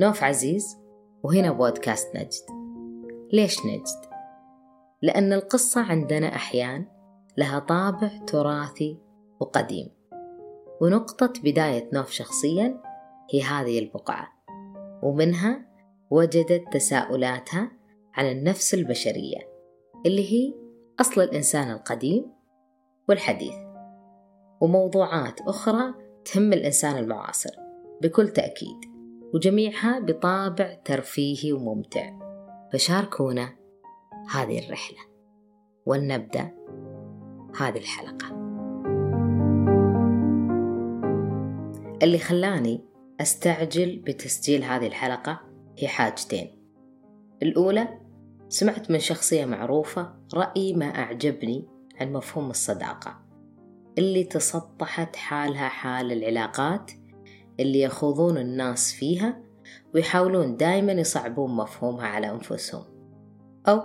نوف عزيز وهنا بودكاست نجد ليش نجد؟ لأن القصة عندنا أحيان لها طابع تراثي وقديم ونقطة بداية نوف شخصيا هي هذه البقعة ومنها وجدت تساؤلاتها عن النفس البشرية اللي هي أصل الإنسان القديم والحديث وموضوعات أخرى تهم الإنسان المعاصر بكل تأكيد وجميعها بطابع ترفيهي وممتع. فشاركونا هذه الرحلة ولنبدأ هذه الحلقة. اللي خلاني أستعجل بتسجيل هذه الحلقة هي حاجتين. الأولى سمعت من شخصية معروفة رأي ما أعجبني عن مفهوم الصداقة اللي تسطحت حالها حال العلاقات اللي يخوضون الناس فيها ويحاولون دايما يصعبون مفهومها على أنفسهم أو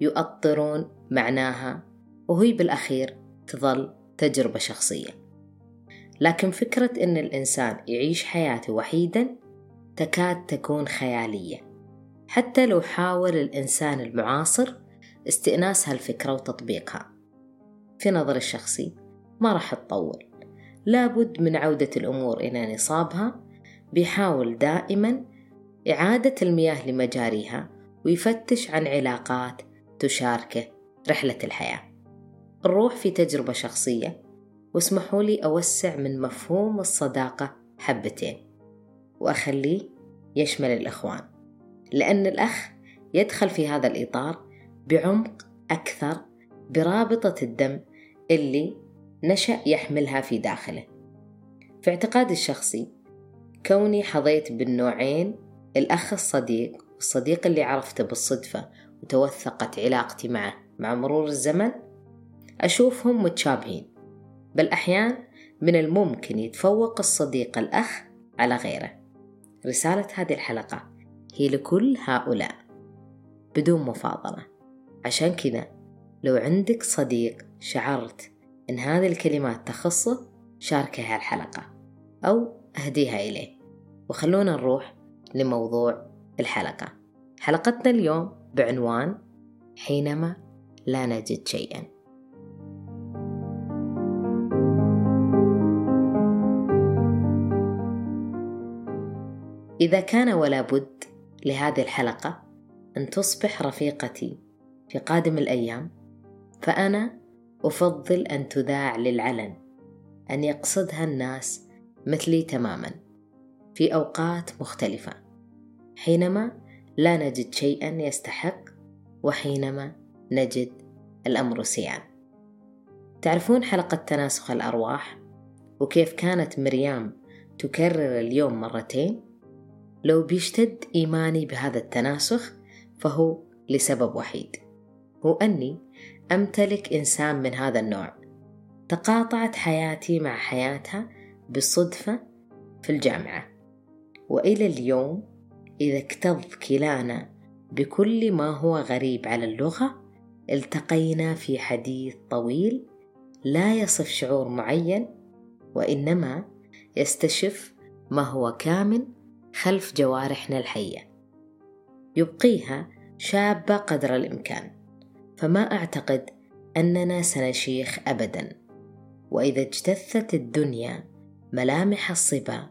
يؤطرون معناها وهي بالأخير تظل تجربة شخصية. لكن فكرة أن الإنسان يعيش حياته وحيدا تكاد تكون خيالية. حتى لو حاول الإنسان المعاصر استئناس هالفكرة وتطبيقها. في نظر الشخصي ما راح تطول. لابد من عودة الأمور إلى نصابها بيحاول دائما إعادة المياه لمجاريها ويفتش عن علاقات تشاركه رحلة الحياة. نروح في تجربة شخصية واسمحوا لي أوسع من مفهوم الصداقة حبتين وأخليه يشمل الإخوان لأن الأخ يدخل في هذا الإطار بعمق أكثر برابطة الدم اللي نشأ يحملها في داخله. في اعتقادي الشخصي كوني حظيت بالنوعين الأخ الصديق والصديق اللي عرفته بالصدفة وتوثقت علاقتي معه مع مرور الزمن أشوفهم متشابهين. بل أحيان من الممكن يتفوق الصديق الأخ على غيره. رسالة هذه الحلقة هي لكل هؤلاء. بدون مفاضلة. عشان كذا لو عندك صديق شعرت إن هذه الكلمات تخصه شاركها الحلقة أو أهديها إليه. وخلونا نروح لموضوع الحلقة. حلقتنا اليوم بعنوان حينما لا نجد شيئا. إذا كان ولا بد لهذه الحلقة أن تصبح رفيقتي في قادم الأيام فأنا أفضل أن تذاع للعلن أن يقصدها الناس مثلي تماما في أوقات مختلفة. حينما لا نجد شيئا يستحق وحينما نجد الأمر سيان تعرفون حلقة تناسخ الأرواح؟ وكيف كانت مريم تكرر اليوم مرتين؟ لو بيشتد إيماني بهذا التناسخ فهو لسبب وحيد. هو أني أمتلك إنسان من هذا النوع. تقاطعت حياتي مع حياتها بالصدفة في الجامعة. وإلى اليوم إذا اكتظ كلانا بكل ما هو غريب على اللغة التقينا في حديث طويل لا يصف شعور معين وإنما يستشف ما هو كامن خلف جوارحنا الحية. يبقيها شابة قدر الإمكان. فما أعتقد أننا سنشيخ أبدا. وإذا اجتثت الدنيا ملامح الصبا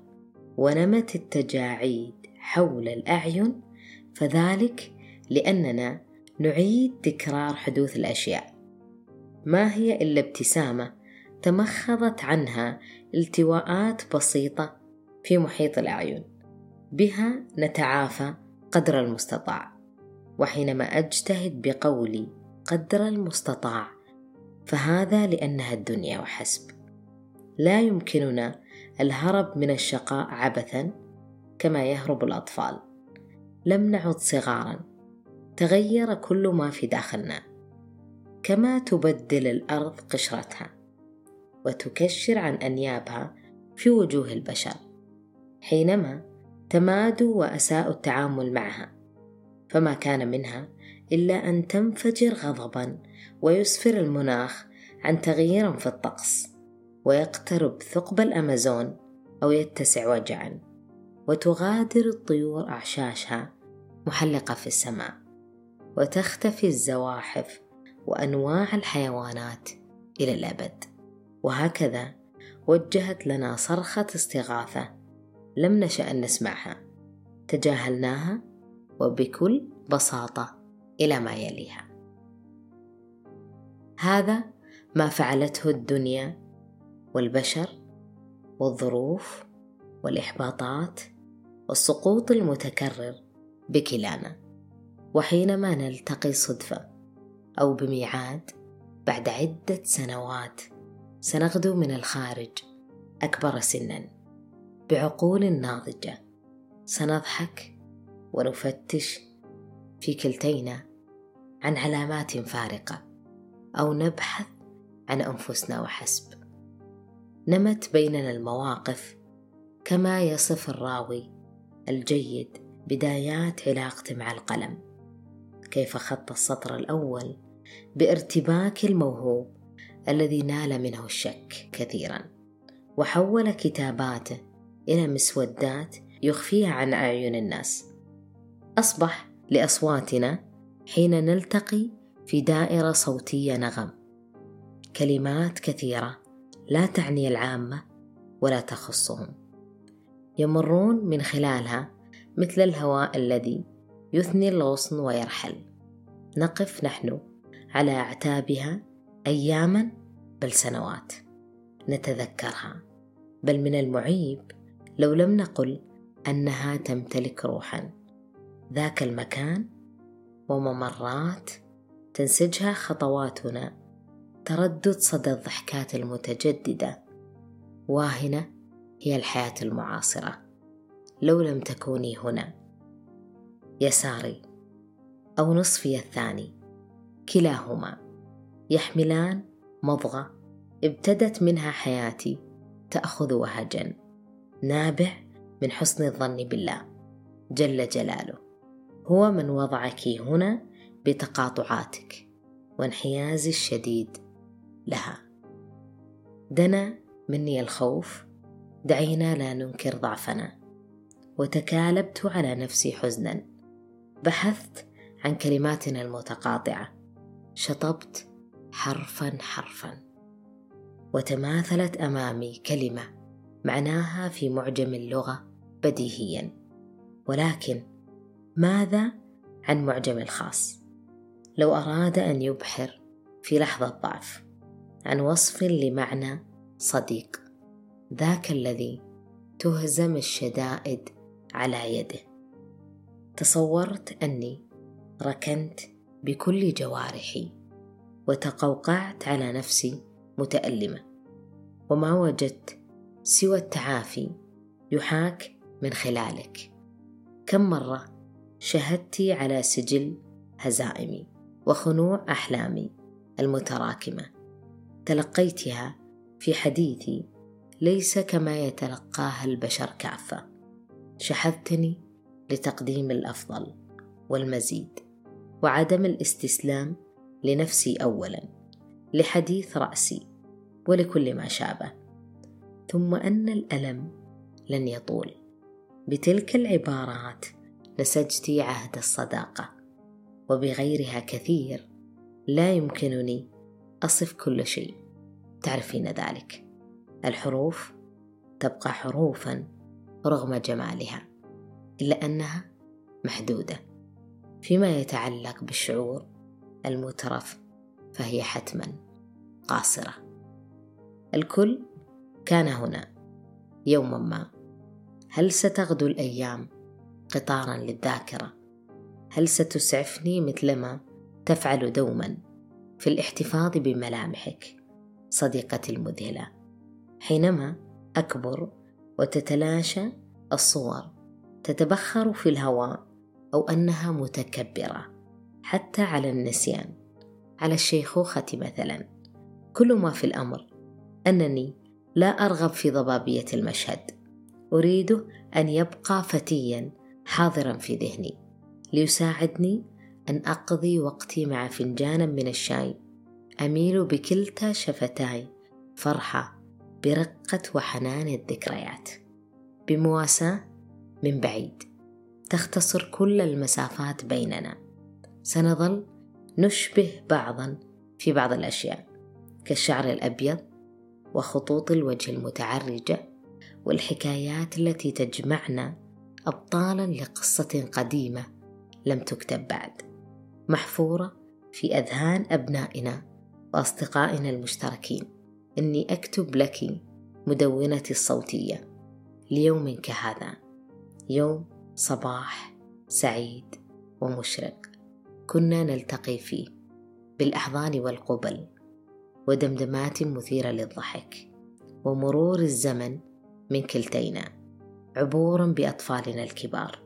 ونمت التجاعيد حول الأعين فذلك لأننا نعيد تكرار حدوث الأشياء. ما هي إلا ابتسامة تمخضت عنها التواءات بسيطة في محيط الأعين. بها نتعافى قدر المستطاع. وحينما أجتهد بقولي قدر المستطاع. فهذا لأنها الدنيا وحسب. لا يمكننا الهرب من الشقاء عبثا كما يهرب الأطفال. لم نعد صغارا. تغير كل ما في داخلنا. كما تبدل الأرض قشرتها. وتكشر عن أنيابها في وجوه البشر. حينما تمادوا وأساءوا التعامل معها. فما كان منها إلا أن تنفجر غضبا ويسفر المناخ عن تغيير في الطقس ويقترب ثقب الأمازون أو يتسع وجعا وتغادر الطيور أعشاشها محلقة في السماء وتختفي الزواحف وأنواع الحيوانات إلى الأبد. وهكذا وجهت لنا صرخة استغاثة لم نشأ أن نسمعها. تجاهلناها وبكل بساطة إلى ما يليها. هذا ما فعلته الدنيا والبشر والظروف والإحباطات والسقوط المتكرر بكلانا وحينما نلتقي صدفة أو بميعاد بعد عدة سنوات سنغدو من الخارج أكبر سنا بعقول ناضجة. سنضحك ونفتش في كلتينا عن علامات فارقة أو نبحث عن أنفسنا وحسب. نمت بيننا المواقف كما يصف الراوي الجيد بدايات علاقته مع القلم. كيف خط السطر الأول بارتباك الموهوب الذي نال منه الشك كثيرا وحول كتاباته إلى مسودات يخفيها عن أعين الناس. أصبح لأصواتنا حين نلتقي في دائرة صوتية نغم. كلمات كثيرة لا تعني العامة ولا تخصهم. يمرون من خلالها مثل الهواء الذي يثني الغصن ويرحل. نقف نحن على أعتابها اياما بل سنوات. نتذكرها. بل من المعيب لو لم نقل أنها تمتلك روحا. ذاك المكان وممرات تنسجها خطواتنا. تردد صدى الضحكات المتجددة. واهنة هي الحياة المعاصرة. لو لم تكوني هنا. يساري أو نصفي الثاني. كلاهما. يحملان مضغة ابتدت منها حياتي. تأخذ وهجا. نابع من حسن الظن بالله. جل جلاله. هو من وضعك هنا بتقاطعاتك وانحيازي الشديد لها. دنا مني الخوف دعينا لا ننكر ضعفنا وتكالبت على نفسي حزنا. بحثت عن كلماتنا المتقاطعة شطبت حرفا حرفا وتماثلت أمامي كلمة معناها في معجم اللغة بديهيا. ولكن ماذا عن معجم الخاص؟ لو أراد أن يبحر في لحظة ضعف عن وصف لمعنى صديق ذاك الذي تهزم الشدائد على يده. تصورت أني ركنت بكل جوارحي وتقوقعت على نفسي متألمة وما وجدت سوى التعافي يحاك من خلالك. كم مرة شهدت على سجل هزائمي وخنوع أحلامي المتراكمة. تلقيتها في حديثي ليس كما يتلقاها البشر كافه شحذتني لتقديم الأفضل والمزيد وعدم الاستسلام لنفسي اولا لحديث رأسي ولكل ما شابه. ثم أن الألم لن يطول. بتلك العبارات نسجت عهد الصداقة. وبغيرها كثير لا يمكنني أصف كل شيء. تعرفين ذلك. الحروف تبقى حروفا رغم جمالها إلا أنها محدودة. فيما يتعلق بالشعور المترف فهي حتما قاصرة. الكل كان هنا يوما ما. هل ستغدو الأيام قطارا للذاكرة. هل ستسعفني مثلما تفعل دوما في الاحتفاظ بملامحك صديقتي المذهلة؟ حينما أكبر وتتلاشى الصور تتبخر في الهواء أو أنها متكبرة حتى على النسيان على الشيخوخة مثلا. كل ما في الأمر أنني لا أرغب في ضبابية المشهد. اريد أن يبقى فتيا حاضرا في ذهني ليساعدني أن أقضي وقتي مع فنجان من الشاي. أميل بكلتا شفتاي فرحة برقة وحنان الذكريات. بمواساة من بعيد تختصر كل المسافات بيننا. سنظل نشبه بعضا في بعض الأشياء كالشعر الأبيض وخطوط الوجه المتعرجة والحكايات التي تجمعنا ابطالا لقصة قديمة لم تكتب بعد محفورة في أذهان أبنائنا وأصدقائنا المشتركين. إني أكتب لك مدونتي الصوتية ليوم كهذا يوم صباح سعيد ومشرق. كنا نلتقي فيه بالأحضان والقبل ودمدمات مثيرة للضحك ومرور الزمن من كلتينا. عبورا بأطفالنا الكبار.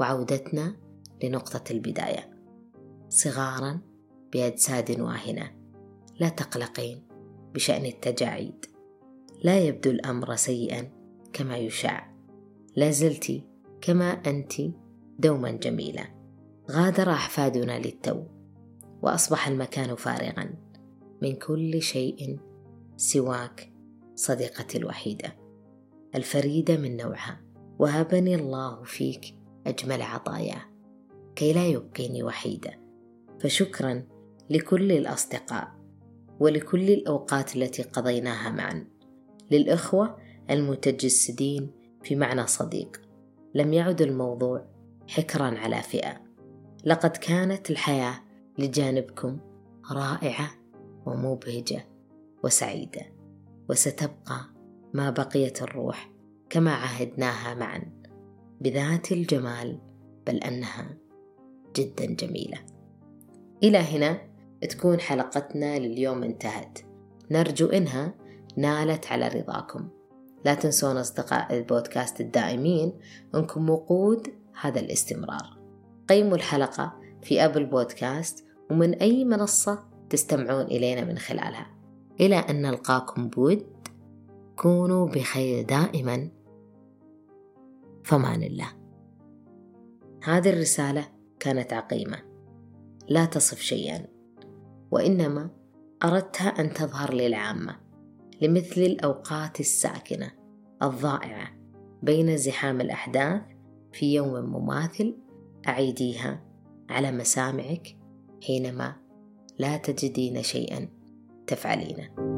وعودتنا لنقطة البداية. صغارا باجساد واهنة. لا تقلقين بشأن التجاعيد. لا يبدو الأمر سيئا كما يشاع. لا زلت كما انت دوما جميلة. غادر احفادنا للتو. وأصبح المكان فارغا من كل شيء سواك صديقتي الوحيدة. الفريدة من نوعها. وهبني الله فيك أجمل عطاياه كي لا يبقيني وحيدة. فشكرا لكل الأصدقاء ولكل الأوقات التي قضيناها معا. للإخوة المتجسدين في معنى صديق. لم يعد الموضوع حكرا على فئة. لقد كانت الحياة لجانبكم رائعة ومبهجة وسعيدة وستبقى ما بقيت الروح كما عهدناها معا بذات الجمال بل أنها جدا جميلة. إلى هنا تكون حلقتنا لليوم انتهت. نرجو إنها نالت على رضاكم. لا تنسون أصدقاء البودكاست الدائمين أنكم وقود هذا الاستمرار. قيموا الحلقة في ابل بودكاست ومن أي منصة تستمعون إلينا من خلالها. إلى أن نلقاكم بود كونوا بخير دائما. فمان الله. هذه الرسالة كانت عقيمة. لا تصف شيئا. وإنما أردتها أن تظهر للعامة لمثل الأوقات الساكنة الضائعة بين زحام الأحداث في يوم مماثل أعيديها على مسامعك حينما لا تجدين شيئا تفعلينه.